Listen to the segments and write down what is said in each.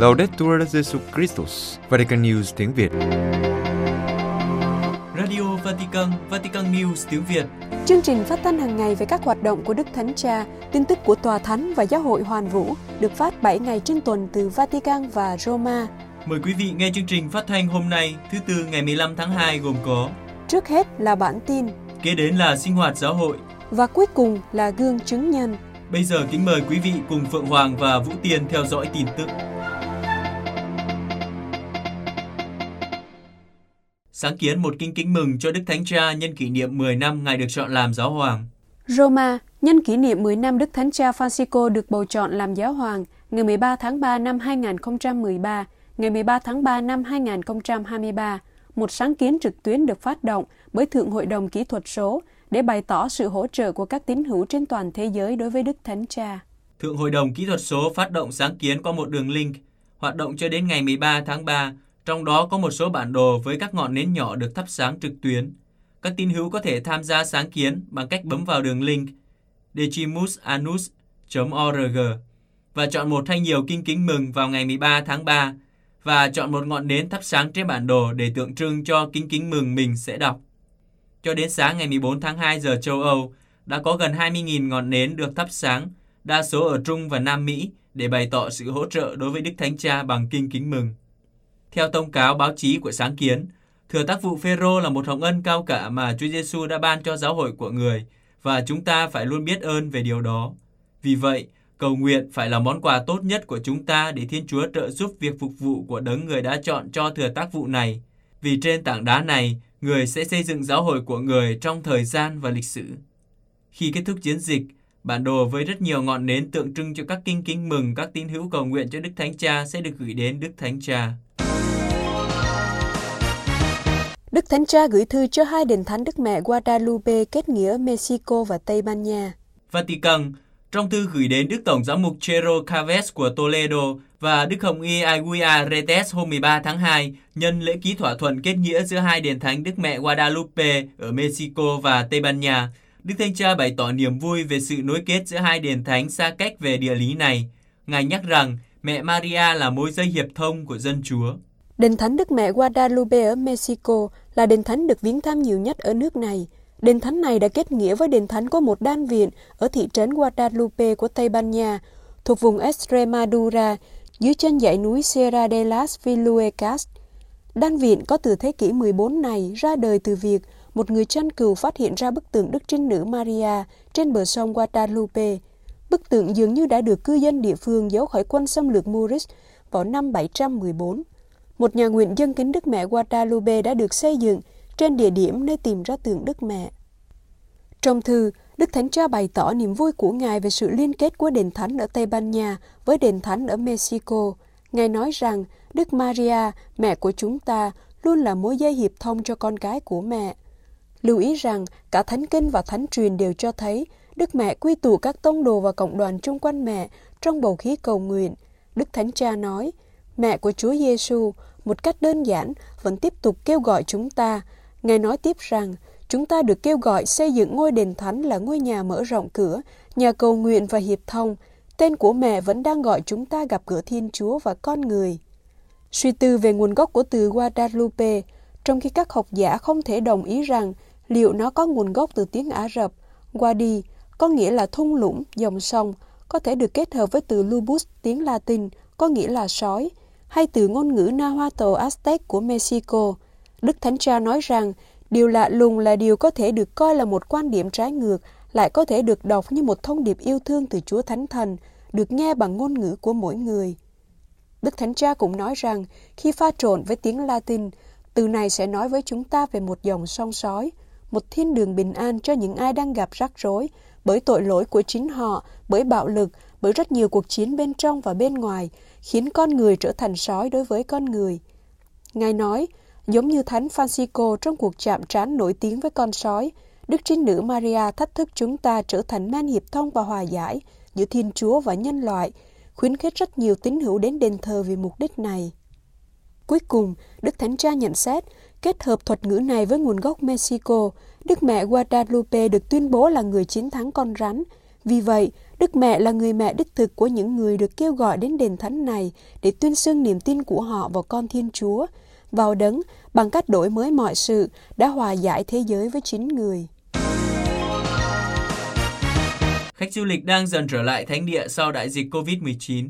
Laudetur Jesu Christus, Vatican News tiếng Việt. Radio Vatican, Vatican News tiếng Việt. Chương trình phát thanh hàng ngày về các hoạt động của Đức Thánh Cha, tin tức của Tòa Thánh và Giáo hội Hoàn Vũ được phát 7 ngày trên tuần từ Vatican và Roma. Mời quý vị nghe chương trình phát thanh hôm nay, thứ tư ngày 15 tháng 2 gồm có Trước hết là bản tin Kế đến là sinh hoạt giáo hội và cuối cùng là gương chứng nhân. Bây giờ kính mời quý vị cùng Phượng Hoàng và Vũ Tiên theo dõi tin tức. Sáng kiến một kinh kính mừng cho Đức Thánh Cha nhân kỷ niệm 10 năm Ngài được chọn làm giáo hoàng. Roma, nhân kỷ niệm 10 năm Đức Thánh Cha Francisco được bầu chọn làm giáo hoàng ngày 13 tháng 3 năm 2013, ngày 13 tháng 3 năm 2023, một sáng kiến trực tuyến được phát động bởi Thượng Hội đồng Kỹ thuật số để bày tỏ sự hỗ trợ của các tín hữu trên toàn thế giới đối với Đức Thánh Cha. Thượng Hội đồng Kỹ thuật số phát động sáng kiến qua một đường link, hoạt động cho đến ngày 13 tháng 3, trong đó có một số bản đồ với các ngọn nến nhỏ được thắp sáng trực tuyến. Các tín hữu có thể tham gia sáng kiến bằng cách bấm vào đường link decimusanus.org và chọn một hay nhiều kinh kính mừng vào ngày 13 tháng 3 và chọn một ngọn nến thắp sáng trên bản đồ để tượng trưng cho kinh kính mừng mình sẽ đọc. Cho đến sáng ngày 14 tháng 2 giờ châu Âu, đã có gần 20.000 ngọn nến được thắp sáng, đa số ở Trung và Nam Mỹ, để bày tỏ sự hỗ trợ đối với Đức Thánh Cha bằng kinh kính mừng. Theo thông cáo báo chí của sáng kiến, thừa tác vụ Phêrô là một hồng ân cao cả mà Chúa Giêsu đã ban cho giáo hội của người và chúng ta phải luôn biết ơn về điều đó. Vì vậy, cầu nguyện phải là món quà tốt nhất của chúng ta để Thiên Chúa trợ giúp việc phục vụ của đấng người đã chọn cho thừa tác vụ này. Vì trên tảng đá này, người sẽ xây dựng giáo hội của người trong thời gian và lịch sử. Khi kết thúc chiến dịch, bản đồ với rất nhiều ngọn nến tượng trưng cho các kinh kính mừng các tín hữu cầu nguyện cho Đức Thánh Cha sẽ được gửi đến Đức Thánh Cha. Đức Thánh Cha gửi thư cho hai đền thánh Đức Mẹ Guadalupe kết nghĩa Mexico và Tây Ban Nha. Vatican, trong thư gửi đến Đức Tổng giám mục Chero Caves của Toledo và Đức Hồng Y Aguia Retes hôm 13 tháng 2 nhân lễ ký thỏa thuận kết nghĩa giữa hai đền thánh Đức Mẹ Guadalupe ở Mexico và Tây Ban Nha. Đức Thánh Cha bày tỏ niềm vui về sự nối kết giữa hai đền thánh xa cách về địa lý này. Ngài nhắc rằng mẹ Maria là mối dây hiệp thông của dân Chúa. Đền thánh Đức Mẹ Guadalupe ở Mexico là đền thánh được viếng thăm nhiều nhất ở nước này. Đền thánh này đã kết nghĩa với đền thánh của một đan viện ở thị trấn Guadalupe của Tây Ban Nha, thuộc vùng Extremadura, dưới chân dãy núi Sierra de las Viluecas. Đan viện có từ thế kỷ 14 này ra đời từ việc một người chăn cừu phát hiện ra bức tượng Đức Trinh Nữ Maria trên bờ sông Guadalupe. Bức tượng dường như đã được cư dân địa phương giấu khỏi quân xâm lược Moorish vào năm 714. Một nhà nguyện dân kính Đức Mẹ Guadalupe đã được xây dựng trên địa điểm nơi tìm ra tượng Đức Mẹ. Trong thư, Đức Thánh Cha bày tỏ niềm vui của Ngài về sự liên kết của đền thánh ở Tây Ban Nha với đền thánh ở Mexico. Ngài nói rằng Đức Maria, mẹ của chúng ta, luôn là mối dây hiệp thông cho con cái của mẹ. Lưu ý rằng cả Thánh Kinh và Thánh Truyền đều cho thấy Đức Mẹ quy tụ các tông đồ và cộng đoàn chung quanh mẹ trong bầu khí cầu nguyện. Đức Thánh Cha nói, mẹ của Chúa Giêsu một cách đơn giản vẫn tiếp tục kêu gọi chúng ta. Ngài nói tiếp rằng, chúng ta được kêu gọi xây dựng ngôi đền thánh là ngôi nhà mở rộng cửa, nhà cầu nguyện và hiệp thông. Tên của mẹ vẫn đang gọi chúng ta gặp gỡ Thiên Chúa và con người. Suy tư về nguồn gốc của từ Guadalupe, trong khi các học giả không thể đồng ý rằng liệu nó có nguồn gốc từ tiếng Ả Rập, Wadi, có nghĩa là thung lũng, dòng sông, có thể được kết hợp với từ Lubus, tiếng Latin, có nghĩa là sói, hay từ ngôn ngữ Nahuatl Aztec của Mexico. Đức Thánh Cha nói rằng điều lạ lùng là điều có thể được coi là một quan điểm trái ngược, lại có thể được đọc như một thông điệp yêu thương từ Chúa Thánh Thần, được nghe bằng ngôn ngữ của mỗi người. Đức Thánh Cha cũng nói rằng khi pha trộn với tiếng Latin, từ này sẽ nói với chúng ta về một dòng sông sói, một thiên đường bình an cho những ai đang gặp rắc rối bởi tội lỗi của chính họ, bởi bạo lực, bởi rất nhiều cuộc chiến bên trong và bên ngoài, khiến con người trở thành sói đối với con người. Ngài nói, giống như Thánh Francisco trong cuộc chạm trán nổi tiếng với con sói, Đức Trinh Nữ Maria thách thức chúng ta trở thành men hiệp thông và hòa giải giữa Thiên Chúa và nhân loại, khuyến khích rất nhiều tín hữu đến đền thờ vì mục đích này. Cuối cùng, Đức Thánh Cha nhận xét, kết hợp thuật ngữ này với nguồn gốc Mexico, Đức Mẹ Guadalupe được tuyên bố là người chiến thắng con rắn, Vì vậy, Đức Mẹ là người mẹ đích thực của những người được kêu gọi đến đền thánh này để tuyên xưng niềm tin của họ vào con Thiên Chúa, vào đấng bằng cách đổi mới mọi sự đã hòa giải thế giới với chính người. Khách du lịch đang dần trở lại thánh địa sau đại dịch COVID-19.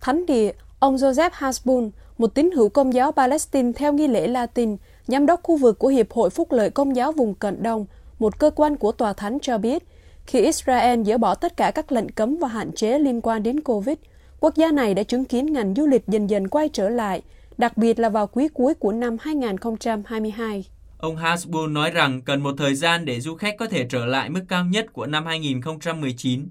Thánh địa, ông Joseph Hasbun, một tín hữu công giáo Palestine theo nghi lễ Latin, giám đốc khu vực của Hiệp hội Phúc lợi Công giáo vùng Cận Đông, một cơ quan của Tòa Thánh cho biết, khi Israel dỡ bỏ tất cả các lệnh cấm và hạn chế liên quan đến COVID, quốc gia này đã chứng kiến ngành du lịch dần dần quay trở lại, đặc biệt là vào quý cuối của năm 2022. Ông Hasbun nói rằng cần một thời gian để du khách có thể trở lại mức cao nhất của năm 2019.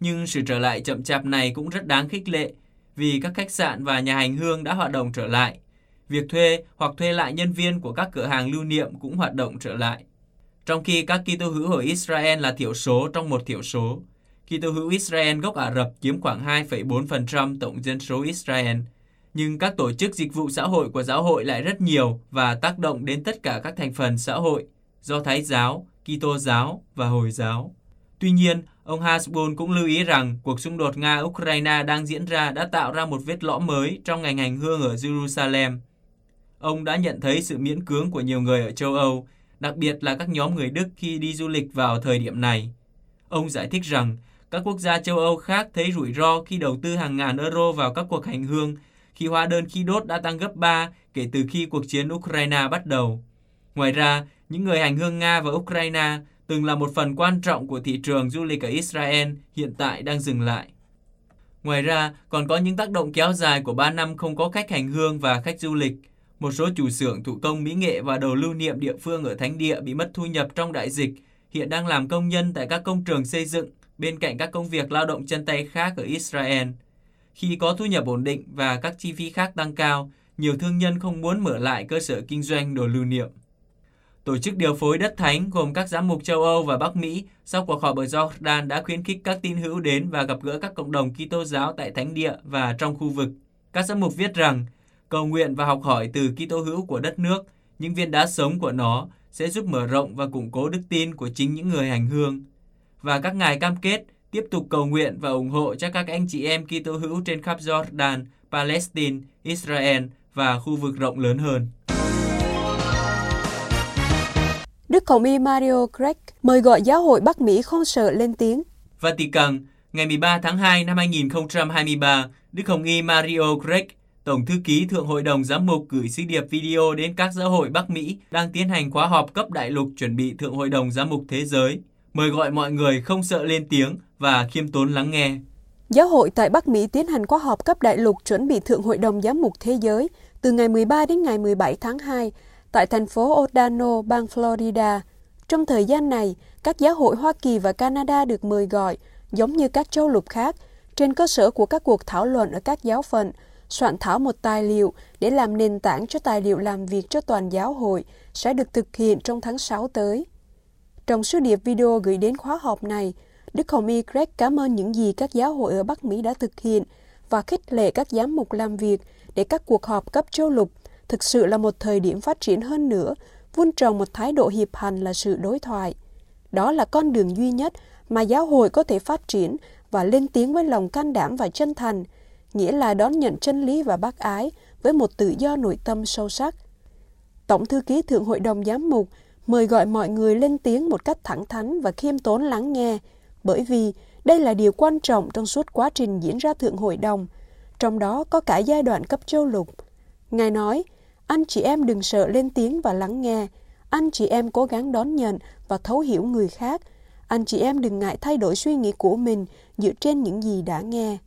Nhưng sự trở lại chậm chạp này cũng rất đáng khích lệ vì các khách sạn và nhà hành hương đã hoạt động trở lại. Việc thuê hoặc thuê lại nhân viên của các cửa hàng lưu niệm cũng hoạt động trở lại. Trong khi các Kitô hữu ở Israel là thiểu số trong một thiểu số, Kitô hữu Israel gốc Ả Rập chiếm khoảng 2,4% tổng dân số Israel – nhưng các tổ chức dịch vụ xã hội của giáo hội lại rất nhiều và tác động đến tất cả các thành phần xã hội, do Thái giáo, Kitô giáo và Hồi giáo. Tuy nhiên, ông Hasbun cũng lưu ý rằng cuộc xung đột Nga-Ukraine đang diễn ra đã tạo ra một vết lõm mới trong ngành hành hương ở Jerusalem. Ông đã nhận thấy sự miễn cưỡng của nhiều người ở châu Âu, đặc biệt là các nhóm người Đức khi đi du lịch vào thời điểm này. Ông giải thích rằng các quốc gia châu Âu khác thấy rủi ro khi đầu tư hàng ngàn euro vào các cuộc hành hương khi hóa đơn khí đốt đã tăng gấp 3 kể từ khi cuộc chiến Ukraine bắt đầu. Ngoài ra, những người hành hương Nga và Ukraine từng là một phần quan trọng của thị trường du lịch ở Israel hiện tại đang dừng lại. Ngoài ra, còn có những tác động kéo dài của 3 năm không có khách hành hương và khách du lịch. Một số chủ xưởng thủ công mỹ nghệ và đồ lưu niệm địa phương ở Thánh Địa bị mất thu nhập trong đại dịch, hiện đang làm công nhân tại các công trường xây dựng bên cạnh các công việc lao động chân tay khác ở Israel. Khi có thu nhập ổn định và các chi phí khác tăng cao, nhiều thương nhân không muốn mở lại cơ sở kinh doanh đồ lưu niệm. Tổ chức điều phối đất thánh gồm các giám mục châu Âu và Bắc Mỹ sau cuộc họp ở Jordan đã khuyến khích các tín hữu đến và gặp gỡ các cộng đồng Kitô giáo tại thánh địa và trong khu vực. Các giám mục viết rằng, cầu nguyện và học hỏi từ Kitô hữu của đất nước, những viên đá sống của nó sẽ giúp mở rộng và củng cố đức tin của chính những người hành hương. Và các ngài cam kết tiếp tục cầu nguyện và ủng hộ cho các anh chị em Kitô hữu trên khắp Jordan, Palestine, Israel và khu vực rộng lớn hơn. Đức Hồng Y Mario Craig mời gọi giáo hội Bắc Mỹ không sợ lên tiếng. Vatican, ngày 13 tháng 2 năm 2023, Đức Hồng Y Mario Craig, Tổng thư ký Thượng Hội đồng Giám mục gửi sứ điệp video đến các giáo hội Bắc Mỹ đang tiến hành khóa họp cấp đại lục chuẩn bị Thượng Hội đồng Giám mục Thế giới mời gọi mọi người không sợ lên tiếng và khiêm tốn lắng nghe. Giáo hội tại Bắc Mỹ tiến hành khóa họp cấp đại lục chuẩn bị Thượng Hội đồng Giám mục Thế giới từ ngày 13 đến ngày 17 tháng 2 tại thành phố Odano, bang Florida. Trong thời gian này, các giáo hội Hoa Kỳ và Canada được mời gọi, giống như các châu lục khác, trên cơ sở của các cuộc thảo luận ở các giáo phận, soạn thảo một tài liệu để làm nền tảng cho tài liệu làm việc cho toàn giáo hội sẽ được thực hiện trong tháng 6 tới. Trong sứ điệp video gửi đến khóa họp này, Đức Hồng Y Greg cảm ơn những gì các giáo hội ở Bắc Mỹ đã thực hiện và khích lệ các giám mục làm việc để các cuộc họp cấp châu lục thực sự là một thời điểm phát triển hơn nữa, vun trồng một thái độ hiệp hành là sự đối thoại. Đó là con đường duy nhất mà giáo hội có thể phát triển và lên tiếng với lòng can đảm và chân thành, nghĩa là đón nhận chân lý và bác ái với một tự do nội tâm sâu sắc. Tổng thư ký Thượng Hội đồng Giám mục mời gọi mọi người lên tiếng một cách thẳng thắn và khiêm tốn lắng nghe, bởi vì đây là điều quan trọng trong suốt quá trình diễn ra Thượng Hội đồng, trong đó có cả giai đoạn cấp châu lục. Ngài nói, anh chị em đừng sợ lên tiếng và lắng nghe, anh chị em cố gắng đón nhận và thấu hiểu người khác, anh chị em đừng ngại thay đổi suy nghĩ của mình dựa trên những gì đã nghe.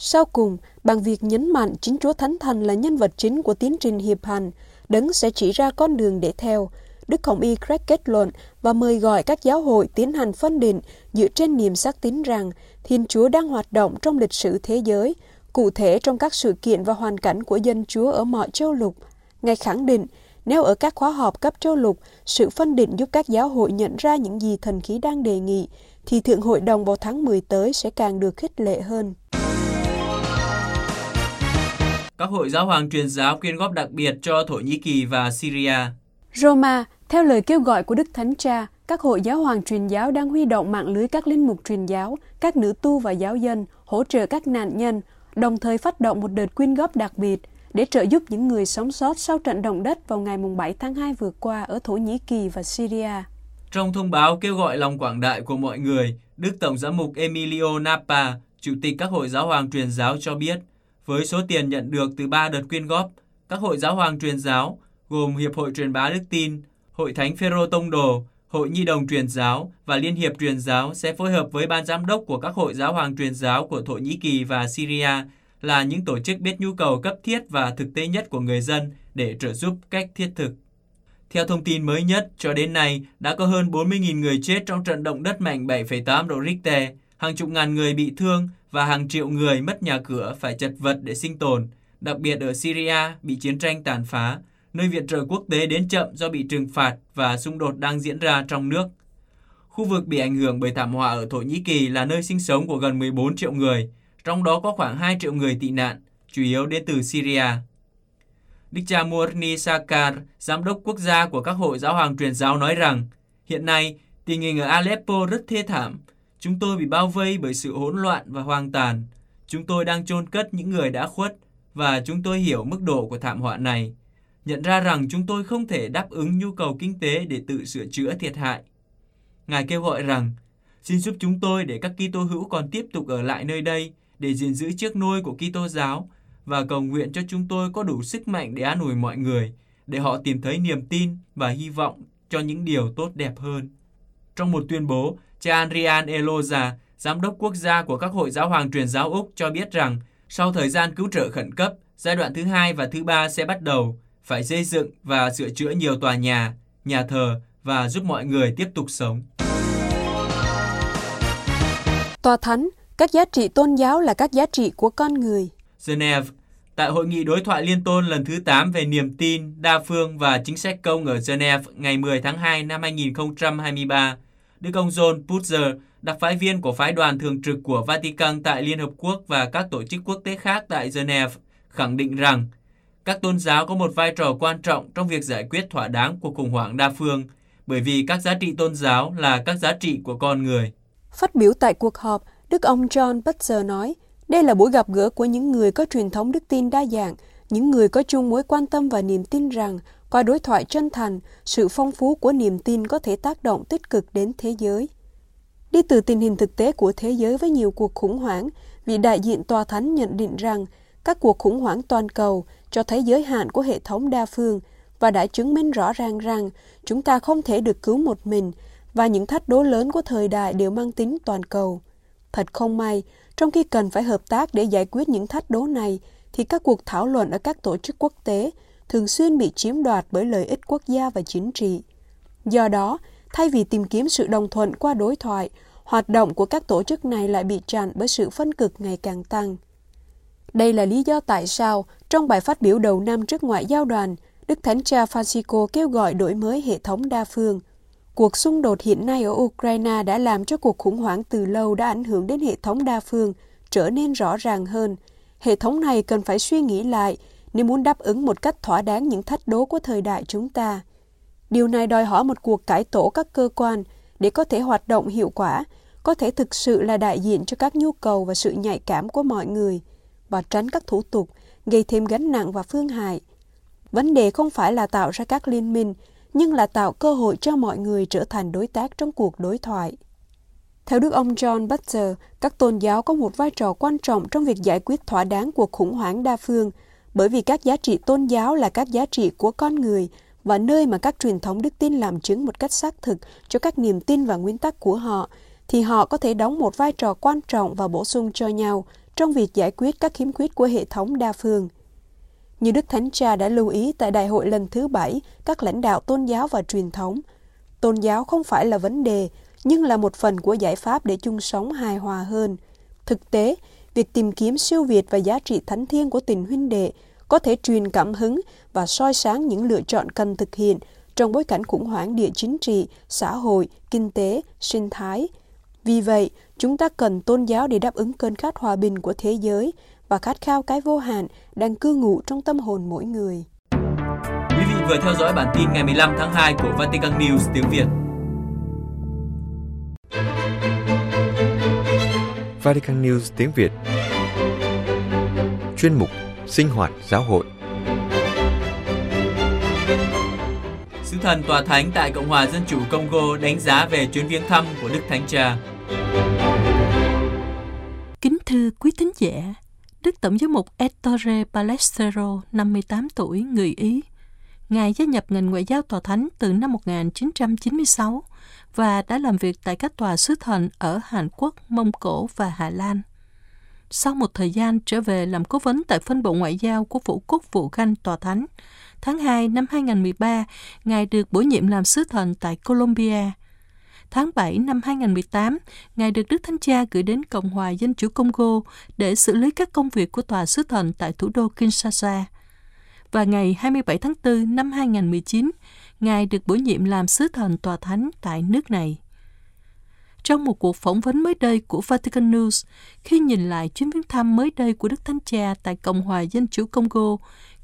Sau cùng, bằng việc nhấn mạnh chính Chúa Thánh Thần là nhân vật chính của tiến trình hiệp hành, Đấng sẽ chỉ ra con đường để theo, Đức Hồng Y Craig kết luận và mời gọi các giáo hội tiến hành phân định dựa trên niềm xác tín rằng Thiên Chúa đang hoạt động trong lịch sử thế giới, cụ thể trong các sự kiện và hoàn cảnh của dân Chúa ở mọi châu lục. Ngài khẳng định, nếu ở các khóa họp cấp châu lục, sự phân định giúp các giáo hội nhận ra những gì thần khí đang đề nghị, thì Thượng Hội đồng vào tháng 10 tới sẽ càng được khích lệ hơn. Các hội giáo hoàng truyền giáo quyên góp đặc biệt cho Thổ Nhĩ Kỳ và Syria. Roma, Theo lời kêu gọi của Đức Thánh Cha, các hội giáo hoàng truyền giáo đang huy động mạng lưới các linh mục truyền giáo, các nữ tu và giáo dân hỗ trợ các nạn nhân, đồng thời phát động một đợt quyên góp đặc biệt để trợ giúp những người sống sót sau trận động đất vào ngày 7 tháng 2 vừa qua ở Thổ Nhĩ Kỳ và Syria. Trong thông báo kêu gọi lòng quảng đại của mọi người, Đức Tổng giám mục Emilio Napa, Chủ tịch các hội giáo hoàng truyền giáo cho biết, với số tiền nhận được từ ba đợt quyên góp, các hội giáo hoàng truyền giáo gồm Hiệp hội truyền bá đức tin, Hội Thánh Phêrô Tông Đồ, Hội Nhi đồng truyền giáo và Liên hiệp truyền giáo sẽ phối hợp với ban giám đốc của các hội giáo hoàng truyền giáo của Thổ Nhĩ Kỳ và Syria là những tổ chức biết nhu cầu cấp thiết và thực tế nhất của người dân để trợ giúp cách thiết thực. Theo thông tin mới nhất, cho đến nay đã có hơn 40.000 người chết trong trận động đất mạnh 7,8 độ Richter, hàng chục ngàn người bị thương và hàng triệu người mất nhà cửa phải chật vật để sinh tồn, đặc biệt ở Syria bị chiến tranh tàn phá, nơi viện trợ quốc tế đến chậm do bị trừng phạt và xung đột đang diễn ra trong nước. Khu vực bị ảnh hưởng bởi thảm họa ở Thổ Nhĩ Kỳ là nơi sinh sống của gần 14 triệu người, trong đó có khoảng 2 triệu người tị nạn, chủ yếu đến từ Syria. Đức cha Murni Sakar, giám đốc quốc gia của các hội giáo hoàng truyền giáo nói rằng, hiện nay tình hình ở Aleppo rất thê thảm. Chúng tôi bị bao vây bởi sự hỗn loạn và hoang tàn. Chúng tôi đang chôn cất những người đã khuất và chúng tôi hiểu mức độ của thảm họa này. Nhận ra rằng chúng tôi không thể đáp ứng nhu cầu kinh tế để tự sửa chữa thiệt hại. Ngài kêu gọi rằng, xin giúp chúng tôi để các Kitô hữu còn tiếp tục ở lại nơi đây để gìn giữ chiếc nôi của Kitô giáo và cầu nguyện cho chúng tôi có đủ sức mạnh để an ủi mọi người, để họ tìm thấy niềm tin và hy vọng cho những điều tốt đẹp hơn. Trong một tuyên bố, cha Adrian Eloza, giám đốc quốc gia của các hội giáo hoàng truyền giáo Úc cho biết rằng sau thời gian cứu trợ khẩn cấp, giai đoạn thứ hai và thứ ba sẽ bắt đầu, phải xây dựng và sửa chữa nhiều tòa nhà, nhà thờ và giúp mọi người tiếp tục sống. Tòa Thánh, các giá trị tôn giáo là các giá trị của con người. Geneva, tại Hội nghị đối thoại liên tôn lần thứ 8 về niềm tin, đa phương và chính sách công ở Geneva ngày 10 tháng 2 năm 2023, Đức ông John Putzer, đặc phái viên của phái đoàn thường trực của Vatican tại Liên Hợp Quốc và các tổ chức quốc tế khác tại Geneva, khẳng định rằng các tôn giáo có một vai trò quan trọng trong việc giải quyết thỏa đáng cuộc khủng hoảng đa phương, bởi vì các giá trị tôn giáo là các giá trị của con người. Phát biểu tại cuộc họp, Đức ông John Butler nói, đây là buổi gặp gỡ của những người có truyền thống đức tin đa dạng, những người có chung mối quan tâm và niềm tin rằng qua đối thoại chân thành, sự phong phú của niềm tin có thể tác động tích cực đến thế giới. Đi từ tình hình thực tế của thế giới với nhiều cuộc khủng hoảng, vị đại diện tòa thánh nhận định rằng các cuộc khủng hoảng toàn cầu cho thấy giới hạn của hệ thống đa phương và đã chứng minh rõ ràng rằng chúng ta không thể được cứu một mình và những thách đố lớn của thời đại đều mang tính toàn cầu. Thật không may, trong khi cần phải hợp tác để giải quyết những thách đố này, thì các cuộc thảo luận ở các tổ chức quốc tế thường xuyên bị chiếm đoạt bởi lợi ích quốc gia và chính trị. Do đó, thay vì tìm kiếm sự đồng thuận qua đối thoại, hoạt động của các tổ chức này lại bị chặn bởi sự phân cực ngày càng tăng. Đây là lý do tại sao, trong bài phát biểu đầu năm trước ngoại giao đoàn, Đức Thánh Cha Francisco kêu gọi đổi mới hệ thống đa phương. Cuộc xung đột hiện nay ở Ukraine đã làm cho cuộc khủng hoảng từ lâu đã ảnh hưởng đến hệ thống đa phương trở nên rõ ràng hơn. Hệ thống này cần phải suy nghĩ lại nếu muốn đáp ứng một cách thỏa đáng những thách đố của thời đại chúng ta. Điều này đòi hỏi một cuộc cải tổ các cơ quan để có thể hoạt động hiệu quả, có thể thực sự là đại diện cho các nhu cầu và sự nhạy cảm của mọi người và tránh các thủ tục gây thêm gánh nặng và phương hại. Vấn đề không phải là tạo ra các liên minh, nhưng là tạo cơ hội cho mọi người trở thành đối tác trong cuộc đối thoại. Theo Đức ông John Butler, các tôn giáo có một vai trò quan trọng trong việc giải quyết thỏa đáng cuộc khủng hoảng đa phương, bởi vì các giá trị tôn giáo là các giá trị của con người và nơi mà các truyền thống đức tin làm chứng một cách xác thực cho các niềm tin và nguyên tắc của họ, thì họ có thể đóng một vai trò quan trọng và bổ sung cho nhau trong việc giải quyết các khiếm khuyết của hệ thống đa phương. Như Đức Thánh Cha đã lưu ý tại đại hội lần thứ bảy các lãnh đạo tôn giáo và truyền thống, tôn giáo không phải là vấn đề, nhưng là một phần của giải pháp để chung sống hài hòa hơn. Thực tế, việc tìm kiếm siêu việt và giá trị thánh thiêng của tình huynh đệ có thể truyền cảm hứng và soi sáng những lựa chọn cần thực hiện trong bối cảnh khủng hoảng địa chính trị, xã hội, kinh tế, sinh thái. Vì vậy, chúng ta cần tôn giáo để đáp ứng cơn khát hòa bình của thế giới và khát khao cái vô hạn đang cư ngụ trong tâm hồn mỗi người. Quý vị vừa theo dõi bản tin ngày 15 tháng 2 của Vatican News tiếng Việt. Vatican News tiếng Việt Chuyên mục Sinh hoạt giáo hội Sứ thần tòa thánh tại Cộng hòa Dân chủ Congo đánh giá về chuyến viếng thăm của Đức Thánh Cha. Kính thưa quý thính giả, Đức Tổng giám mục Ettore Balestero, 58 tuổi, người Ý. Ngài gia nhập ngành ngoại giao tòa thánh từ năm 1996 và đã làm việc tại các tòa sứ thần ở Hàn Quốc, Mông Cổ và Hà Lan. Sau một thời gian trở về làm cố vấn tại phân bộ ngoại giao của Vũ Quốc vụ Ganh Tòa Thánh, tháng 2 năm 2013, Ngài được bổ nhiệm làm sứ thần tại Colombia. Tháng 7 năm 2018, Ngài được Đức Thánh Cha gửi đến Cộng hòa Dân chủ Congo để xử lý các công việc của Tòa sứ thần tại thủ đô Kinshasa. Và ngày 27 tháng 4 năm 2019, Ngài được bổ nhiệm làm sứ thần tòa thánh tại nước này. Trong một cuộc phỏng vấn mới đây của Vatican News, khi nhìn lại chuyến viếng thăm mới đây của Đức Thánh Cha tại Cộng hòa Dân chủ Congo,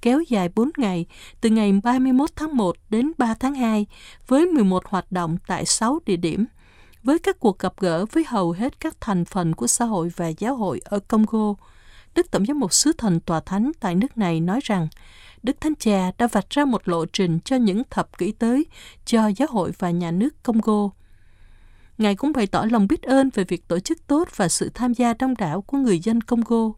kéo dài 4 ngày, từ ngày 31 tháng 1 đến 3 tháng 2, với 11 hoạt động tại 6 địa điểm, với các cuộc gặp gỡ với hầu hết các thành phần của xã hội và giáo hội ở Congo. Đức Tổng giám mục sứ thần tòa thánh tại nước này nói rằng, Đức Thánh Cha đã vạch ra một lộ trình cho những thập kỷ tới cho giáo hội và nhà nước Congo. Ngài cũng bày tỏ lòng biết ơn về việc tổ chức tốt và sự tham gia đông đảo của người dân Congo.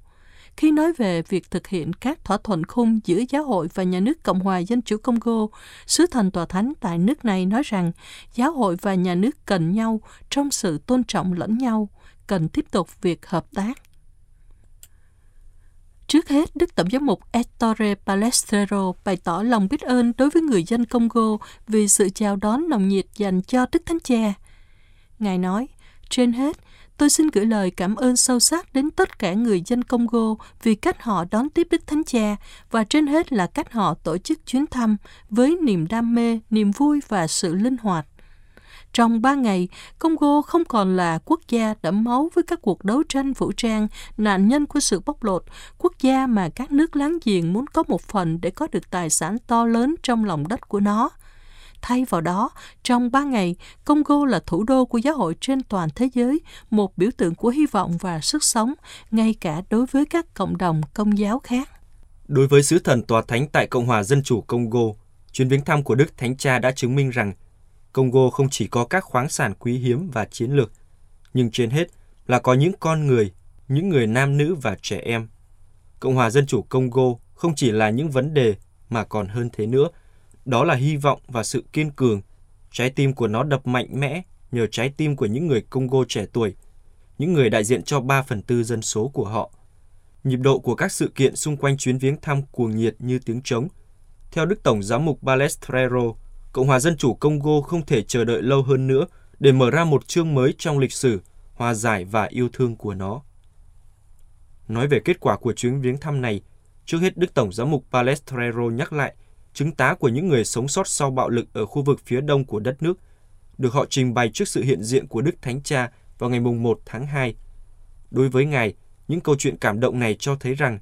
Khi nói về việc thực hiện các thỏa thuận khung giữa giáo hội và nhà nước Cộng hòa Dân chủ Congo, sứ thần tòa thánh tại nước này nói rằng giáo hội và nhà nước cần nhau trong sự tôn trọng lẫn nhau, cần tiếp tục việc hợp tác. Trước hết, Đức Tổng giám mục Ettore Palestrero bày tỏ lòng biết ơn đối với người dân Congo vì sự chào đón nồng nhiệt dành cho Đức Thánh Cha. Ngài nói, trên hết, tôi xin gửi lời cảm ơn sâu sắc đến tất cả người dân Congo vì cách họ đón tiếp Đức Thánh Cha và trên hết là cách họ tổ chức chuyến thăm với niềm đam mê, niềm vui và sự linh hoạt. Trong ba ngày, Congo không còn là quốc gia đẫm máu với các cuộc đấu tranh vũ trang, nạn nhân của sự bóc lột, quốc gia mà các nước láng giềng muốn có một phần để có được tài sản to lớn trong lòng đất của nó. Thay vào đó, trong ba ngày, Congo là thủ đô của giáo hội trên toàn thế giới, một biểu tượng của hy vọng và sức sống, ngay cả đối với các cộng đồng công giáo khác. Đối với sứ thần tòa thánh tại Cộng hòa Dân chủ Congo, chuyến viếng thăm của Đức Thánh Cha đã chứng minh rằng Congo không chỉ có các khoáng sản quý hiếm và chiến lược, nhưng trên hết là có những con người, những người nam nữ và trẻ em. Cộng hòa Dân chủ Congo không chỉ là những vấn đề mà còn hơn thế nữa, đó là hy vọng và sự kiên cường. Trái tim của nó đập mạnh mẽ nhờ trái tim của những người Congo trẻ tuổi, những người đại diện cho 3 phần tư dân số của họ. Nhịp độ của các sự kiện xung quanh chuyến viếng thăm cuồng nhiệt như tiếng trống. Theo Đức Tổng Giám mục Balestrero, Cộng hòa Dân chủ Congo không thể chờ đợi lâu hơn nữa để mở ra một chương mới trong lịch sử, hòa giải và yêu thương của nó. Nói về kết quả của chuyến viếng thăm này, trước hết Đức Tổng giám mục Palestrero nhắc lại chứng tá của những người sống sót sau bạo lực ở khu vực phía đông của đất nước, được họ trình bày trước sự hiện diện của Đức Thánh Cha vào ngày 1 tháng 2. Đối với Ngài, những câu chuyện cảm động này cho thấy rằng,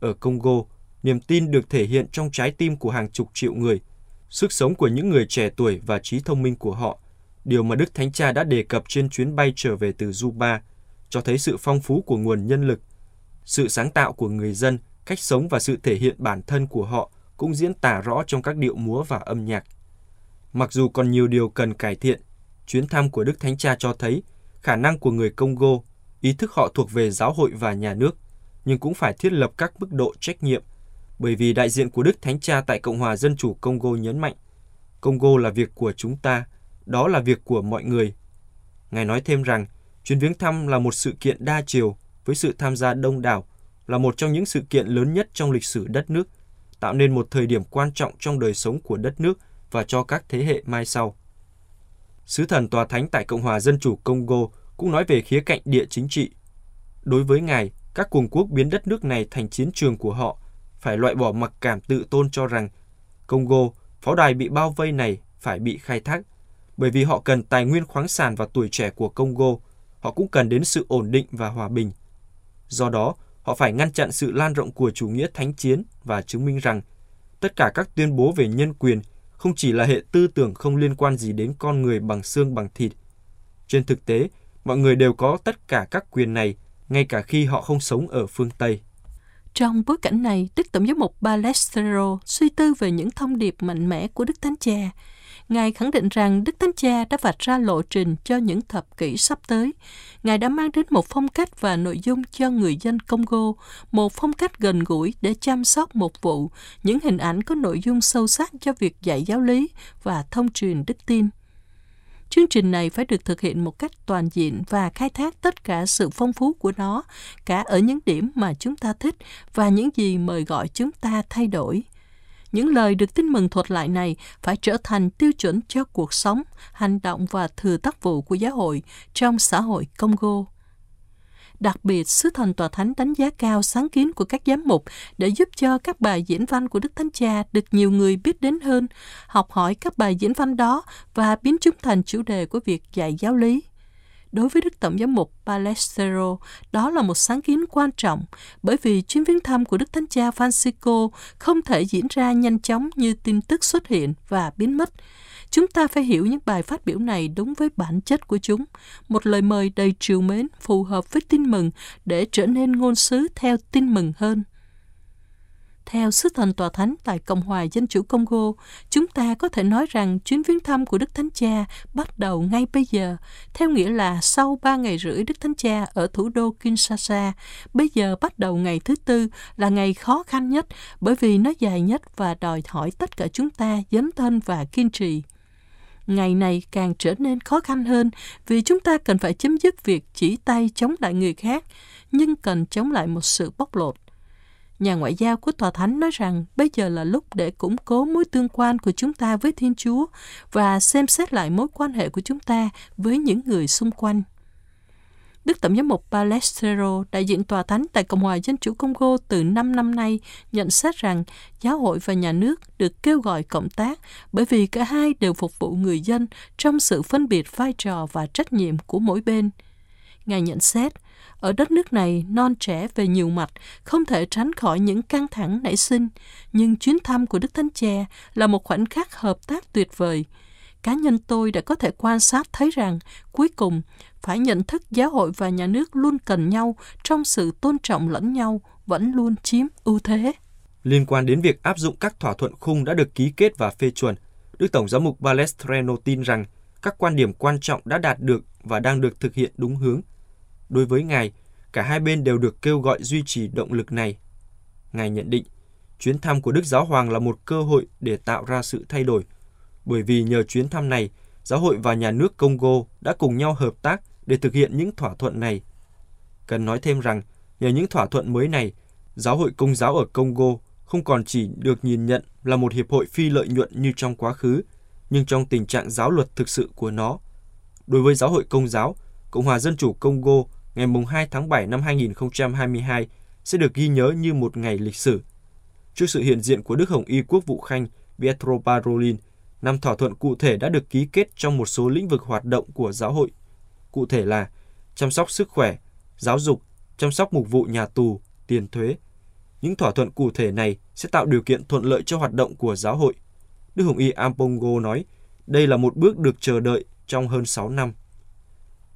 ở Congo, niềm tin được thể hiện trong trái tim của hàng chục triệu người – sức sống của những người trẻ tuổi và trí thông minh của họ, điều mà Đức Thánh Cha đã đề cập trên chuyến bay trở về từ Juba, cho thấy sự phong phú của nguồn nhân lực, sự sáng tạo của người dân, cách sống và sự thể hiện bản thân của họ cũng diễn tả rõ trong các điệu múa và âm nhạc. Mặc dù còn nhiều điều cần cải thiện, chuyến thăm của Đức Thánh Cha cho thấy khả năng của người Congo, ý thức họ thuộc về giáo hội và nhà nước, nhưng cũng phải thiết lập các mức độ trách nhiệm bởi vì đại diện của Đức Thánh Cha tại Cộng hòa Dân chủ Congo nhấn mạnh, Congo là việc của chúng ta, đó là việc của mọi người. Ngài nói thêm rằng, chuyến viếng thăm là một sự kiện đa chiều với sự tham gia đông đảo, là một trong những sự kiện lớn nhất trong lịch sử đất nước, tạo nên một thời điểm quan trọng trong đời sống của đất nước và cho các thế hệ mai sau. Sứ thần Tòa Thánh tại Cộng hòa Dân chủ Congo cũng nói về khía cạnh địa chính trị. Đối với Ngài, các cường quốc biến đất nước này thành chiến trường của họ phải loại bỏ mặc cảm tự tôn cho rằng Congo, pháo đài bị bao vây này phải bị khai thác, bởi vì họ cần tài nguyên khoáng sản và tuổi trẻ của Congo, họ cũng cần đến sự ổn định và hòa bình. Do đó, họ phải ngăn chặn sự lan rộng của chủ nghĩa thánh chiến và chứng minh rằng tất cả các tuyên bố về nhân quyền không chỉ là hệ tư tưởng không liên quan gì đến con người bằng xương bằng thịt. Trên thực tế, mọi người đều có tất cả các quyền này, ngay cả khi họ không sống ở phương Tây. Trong bối cảnh này, Đức Tổng giám mục Balestero suy tư về những thông điệp mạnh mẽ của Đức Thánh Cha. Ngài khẳng định rằng Đức Thánh Cha đã vạch ra lộ trình cho những thập kỷ sắp tới. Ngài đã mang đến một phong cách và nội dung cho người dân Congo, một phong cách gần gũi để chăm sóc một vụ, những hình ảnh có nội dung sâu sắc cho việc dạy giáo lý và thông truyền đức tin. Chương trình này phải được thực hiện một cách toàn diện và khai thác tất cả sự phong phú của nó, cả ở những điểm mà chúng ta thích và những gì mời gọi chúng ta thay đổi. Những lời được tin mừng thuật lại này phải trở thành tiêu chuẩn cho cuộc sống, hành động và thừa tác vụ của giáo hội trong xã hội Congo. Đặc biệt, Sứ thần Tòa Thánh đánh giá cao sáng kiến của các giám mục để giúp cho các bài diễn văn của Đức Thánh Cha được nhiều người biết đến hơn, học hỏi các bài diễn văn đó và biến chúng thành chủ đề của việc dạy giáo lý. Đối với Đức Tổng giám mục Palestero, đó là một sáng kiến quan trọng bởi vì chuyến viếng thăm của Đức Thánh Cha Francisco không thể diễn ra nhanh chóng như tin tức xuất hiện và biến mất. Chúng ta phải hiểu những bài phát biểu này đúng với bản chất của chúng, một lời mời đầy triều mến phù hợp với tin mừng để trở nên ngôn sứ theo tin mừng hơn. Theo sứ thần tòa thánh tại Cộng hòa Dân chủ Congo, chúng ta có thể nói rằng chuyến viếng thăm của Đức Thánh Cha bắt đầu ngay bây giờ, theo nghĩa là sau ba ngày rưỡi Đức Thánh Cha ở thủ đô Kinshasa, bây giờ bắt đầu ngày thứ tư là ngày khó khăn nhất bởi vì nó dài nhất và đòi hỏi tất cả chúng ta dấn thân và kiên trì ngày này càng trở nên khó khăn hơn vì chúng ta cần phải chấm dứt việc chỉ tay chống lại người khác, nhưng cần chống lại một sự bóc lột. Nhà ngoại giao của Tòa Thánh nói rằng bây giờ là lúc để củng cố mối tương quan của chúng ta với Thiên Chúa và xem xét lại mối quan hệ của chúng ta với những người xung quanh. Đức Tổng giám mục Palestero, đại diện tòa thánh tại Cộng hòa Dân chủ Congo từ 5 năm nay, nhận xét rằng giáo hội và nhà nước được kêu gọi cộng tác bởi vì cả hai đều phục vụ người dân trong sự phân biệt vai trò và trách nhiệm của mỗi bên. Ngài nhận xét, ở đất nước này non trẻ về nhiều mặt, không thể tránh khỏi những căng thẳng nảy sinh, nhưng chuyến thăm của Đức Thánh Cha là một khoảnh khắc hợp tác tuyệt vời. Cá nhân tôi đã có thể quan sát thấy rằng cuối cùng phải nhận thức giáo hội và nhà nước luôn cần nhau trong sự tôn trọng lẫn nhau vẫn luôn chiếm ưu thế. Liên quan đến việc áp dụng các thỏa thuận khung đã được ký kết và phê chuẩn, Đức Tổng giám mục Balestreno tin rằng các quan điểm quan trọng đã đạt được và đang được thực hiện đúng hướng. Đối với Ngài, cả hai bên đều được kêu gọi duy trì động lực này. Ngài nhận định, chuyến thăm của Đức Giáo Hoàng là một cơ hội để tạo ra sự thay đổi, bởi vì nhờ chuyến thăm này, giáo hội và nhà nước Congo đã cùng nhau hợp tác để thực hiện những thỏa thuận này. Cần nói thêm rằng, nhờ những thỏa thuận mới này, giáo hội công giáo ở Congo không còn chỉ được nhìn nhận là một hiệp hội phi lợi nhuận như trong quá khứ, nhưng trong tình trạng giáo luật thực sự của nó. Đối với giáo hội công giáo, Cộng hòa Dân chủ Congo ngày 2 tháng 7 năm 2022 sẽ được ghi nhớ như một ngày lịch sử. Trước sự hiện diện của Đức Hồng Y Quốc vụ Khanh Pietro Parolin, năm thỏa thuận cụ thể đã được ký kết trong một số lĩnh vực hoạt động của giáo hội cụ thể là chăm sóc sức khỏe, giáo dục, chăm sóc mục vụ nhà tù, tiền thuế. Những thỏa thuận cụ thể này sẽ tạo điều kiện thuận lợi cho hoạt động của giáo hội. Đức Hồng Y Ampongo nói, đây là một bước được chờ đợi trong hơn 6 năm.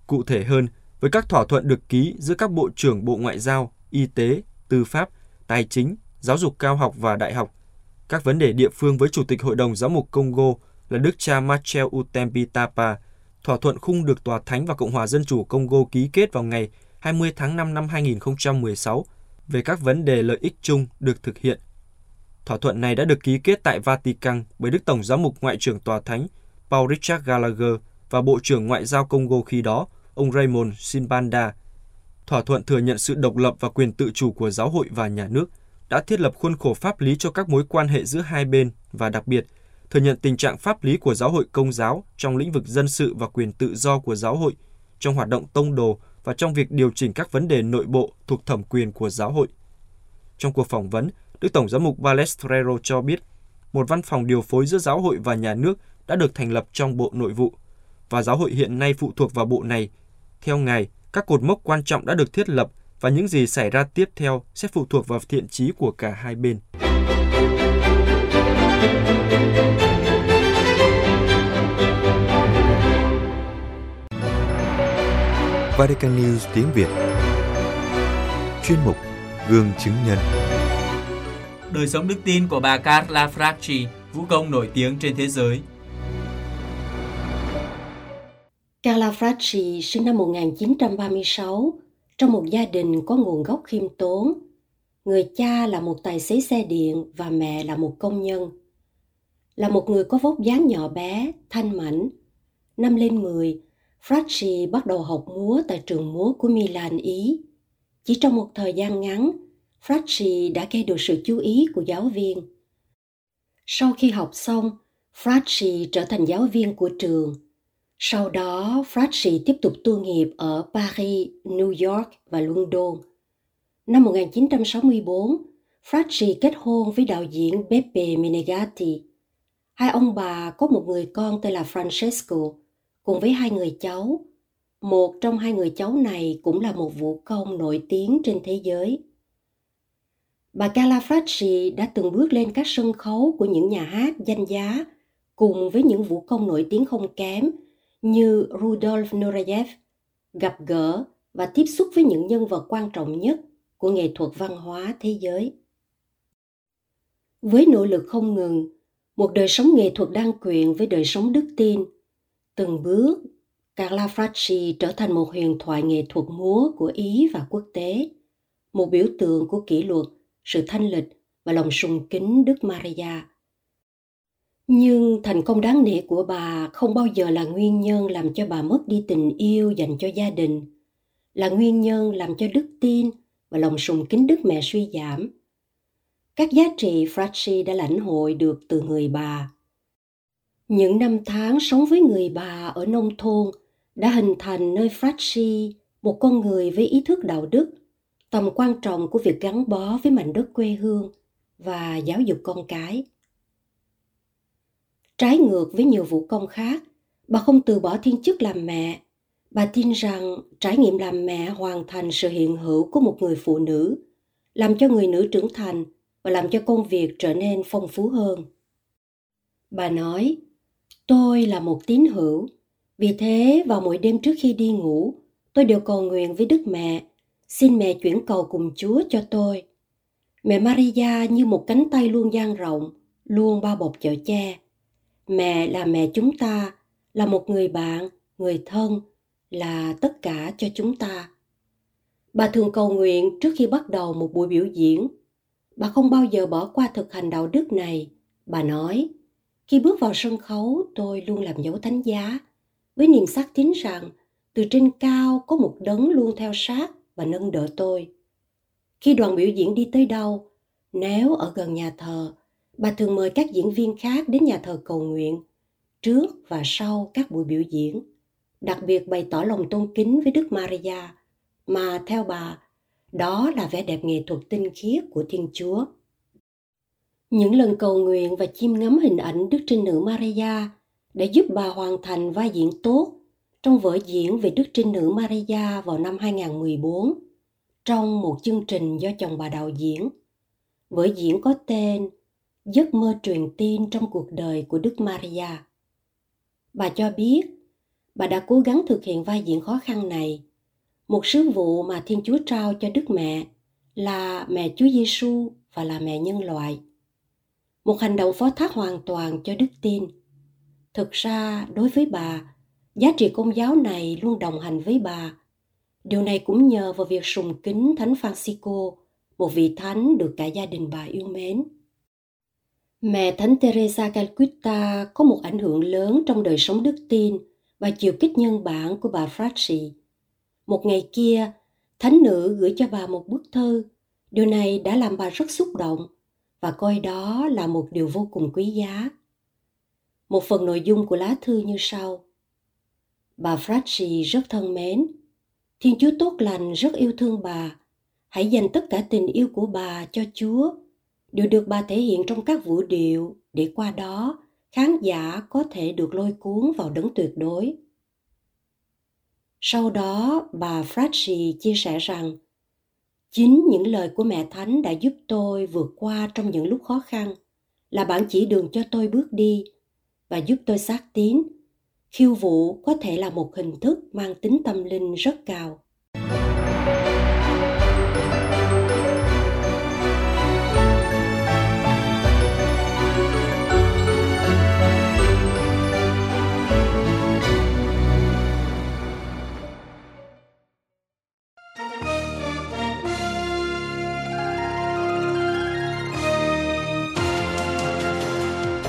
Cụ thể hơn, với các thỏa thuận được ký giữa các bộ trưởng Bộ Ngoại giao, Y tế, Tư pháp, Tài chính, Giáo dục cao học và đại học, các vấn đề địa phương với Chủ tịch Hội đồng Giám mục Congo là Đức cha Marcel Utempitapa Thỏa thuận khung được Tòa Thánh và Cộng hòa Dân chủ Congo ký kết vào ngày 20 tháng 5 năm 2016 về các vấn đề lợi ích chung được thực hiện. Thỏa thuận này đã được ký kết tại Vatican bởi Đức Tổng giám mục Ngoại trưởng Tòa Thánh Paul Richard Gallagher và Bộ trưởng Ngoại giao Congo khi đó, ông Raymond Simbanda. Thỏa thuận thừa nhận sự độc lập và quyền tự chủ của giáo hội và nhà nước, đã thiết lập khuôn khổ pháp lý cho các mối quan hệ giữa hai bên và đặc biệt thừa nhận tình trạng pháp lý của giáo hội công giáo trong lĩnh vực dân sự và quyền tự do của giáo hội, trong hoạt động tông đồ và trong việc điều chỉnh các vấn đề nội bộ thuộc thẩm quyền của giáo hội. Trong cuộc phỏng vấn, Đức Tổng giám mục Balestrero cho biết, một văn phòng điều phối giữa giáo hội và nhà nước đã được thành lập trong Bộ Nội vụ, và giáo hội hiện nay phụ thuộc vào bộ này. Theo Ngài, các cột mốc quan trọng đã được thiết lập và những gì xảy ra tiếp theo sẽ phụ thuộc vào thiện trí của cả hai bên. Vatican News tiếng Việt Chuyên mục Gương chứng nhân Đời sống đức tin của bà Carla Fracci, vũ công nổi tiếng trên thế giới. Carla Fracci sinh năm 1936 trong một gia đình có nguồn gốc khiêm tốn. Người cha là một tài xế xe điện và mẹ là một công nhân. Là một người có vóc dáng nhỏ bé, thanh mảnh. Năm lên 10, Fracci bắt đầu học múa tại trường múa của Milan, Ý. Chỉ trong một thời gian ngắn, Fracci đã gây được sự chú ý của giáo viên. Sau khi học xong, Fracci trở thành giáo viên của trường. Sau đó, Fratchi tiếp tục tu nghiệp ở Paris, New York và London. Năm 1964, Fratchi kết hôn với đạo diễn Beppe Menegatti. Hai ông bà có một người con tên là Francesco, cùng với hai người cháu. Một trong hai người cháu này cũng là một vũ công nổi tiếng trên thế giới. Bà Carla Fratchi đã từng bước lên các sân khấu của những nhà hát danh giá cùng với những vũ công nổi tiếng không kém như Rudolf Nureyev, gặp gỡ và tiếp xúc với những nhân vật quan trọng nhất của nghệ thuật văn hóa thế giới. Với nỗ lực không ngừng, một đời sống nghệ thuật đan quyện với đời sống đức tin – Từng bước, Carla Fracci trở thành một huyền thoại nghệ thuật múa của Ý và quốc tế, một biểu tượng của kỷ luật, sự thanh lịch và lòng sùng kính Đức Maria. Nhưng thành công đáng nể của bà không bao giờ là nguyên nhân làm cho bà mất đi tình yêu dành cho gia đình, là nguyên nhân làm cho đức tin và lòng sùng kính Đức Mẹ suy giảm. Các giá trị Fracci đã lãnh hội được từ người bà những năm tháng sống với người bà ở nông thôn đã hình thành nơi Fracci một con người với ý thức đạo đức, tầm quan trọng của việc gắn bó với mảnh đất quê hương và giáo dục con cái. Trái ngược với nhiều vũ công khác, bà không từ bỏ thiên chức làm mẹ. Bà tin rằng trải nghiệm làm mẹ hoàn thành sự hiện hữu của một người phụ nữ, làm cho người nữ trưởng thành và làm cho công việc trở nên phong phú hơn. Bà nói, Tôi là một tín hữu, vì thế vào mỗi đêm trước khi đi ngủ, tôi đều cầu nguyện với Đức Mẹ, xin mẹ chuyển cầu cùng Chúa cho tôi. Mẹ Maria như một cánh tay luôn dang rộng, luôn bao bọc chở che. Mẹ là mẹ chúng ta, là một người bạn, người thân, là tất cả cho chúng ta. Bà thường cầu nguyện trước khi bắt đầu một buổi biểu diễn. Bà không bao giờ bỏ qua thực hành đạo đức này. Bà nói, khi bước vào sân khấu, tôi luôn làm dấu thánh giá, với niềm xác tín rằng từ trên cao có một đấng luôn theo sát và nâng đỡ tôi. Khi đoàn biểu diễn đi tới đâu, nếu ở gần nhà thờ, bà thường mời các diễn viên khác đến nhà thờ cầu nguyện trước và sau các buổi biểu diễn, đặc biệt bày tỏ lòng tôn kính với Đức Maria, mà theo bà, đó là vẻ đẹp nghệ thuật tinh khiết của Thiên Chúa. Những lần cầu nguyện và chiêm ngắm hình ảnh Đức Trinh Nữ Maria đã giúp bà hoàn thành vai diễn tốt trong vở diễn về Đức Trinh Nữ Maria vào năm 2014 trong một chương trình do chồng bà đạo diễn. Vở diễn có tên Giấc mơ truyền tin trong cuộc đời của Đức Maria. Bà cho biết bà đã cố gắng thực hiện vai diễn khó khăn này, một sứ vụ mà Thiên Chúa trao cho Đức Mẹ là mẹ Chúa Giêsu và là mẹ nhân loại. Một hành động phó thác hoàn toàn cho đức tin. Thực ra đối với bà giá trị công giáo này luôn đồng hành với bà. Điều này cũng nhờ vào việc sùng kính thánh francisco một vị thánh được cả gia đình bà yêu mến mẹ thánh teresa calcutta có một ảnh hưởng lớn trong đời sống đức tin và chiều kích nhân bản của bà Fracci. Một ngày kia, thánh nữ gửi cho bà một bức thư. Điều này đã làm bà rất xúc động và coi đó là một điều vô cùng quý giá. Một phần nội dung của lá thư như sau. Bà Fracci rất thân mến. Thiên Chúa tốt lành rất yêu thương bà. Hãy dành tất cả tình yêu của bà cho Chúa. Đều được bà thể hiện trong các vũ điệu để qua đó khán giả có thể được lôi cuốn vào đấng tuyệt đối. Sau đó, bà Fracci chia sẻ rằng Chính những lời của mẹ Thánh đã giúp tôi vượt qua trong những lúc khó khăn, là bạn chỉ đường cho tôi bước đi và giúp tôi xác tín khiêu vũ có thể là một hình thức mang tính tâm linh rất cao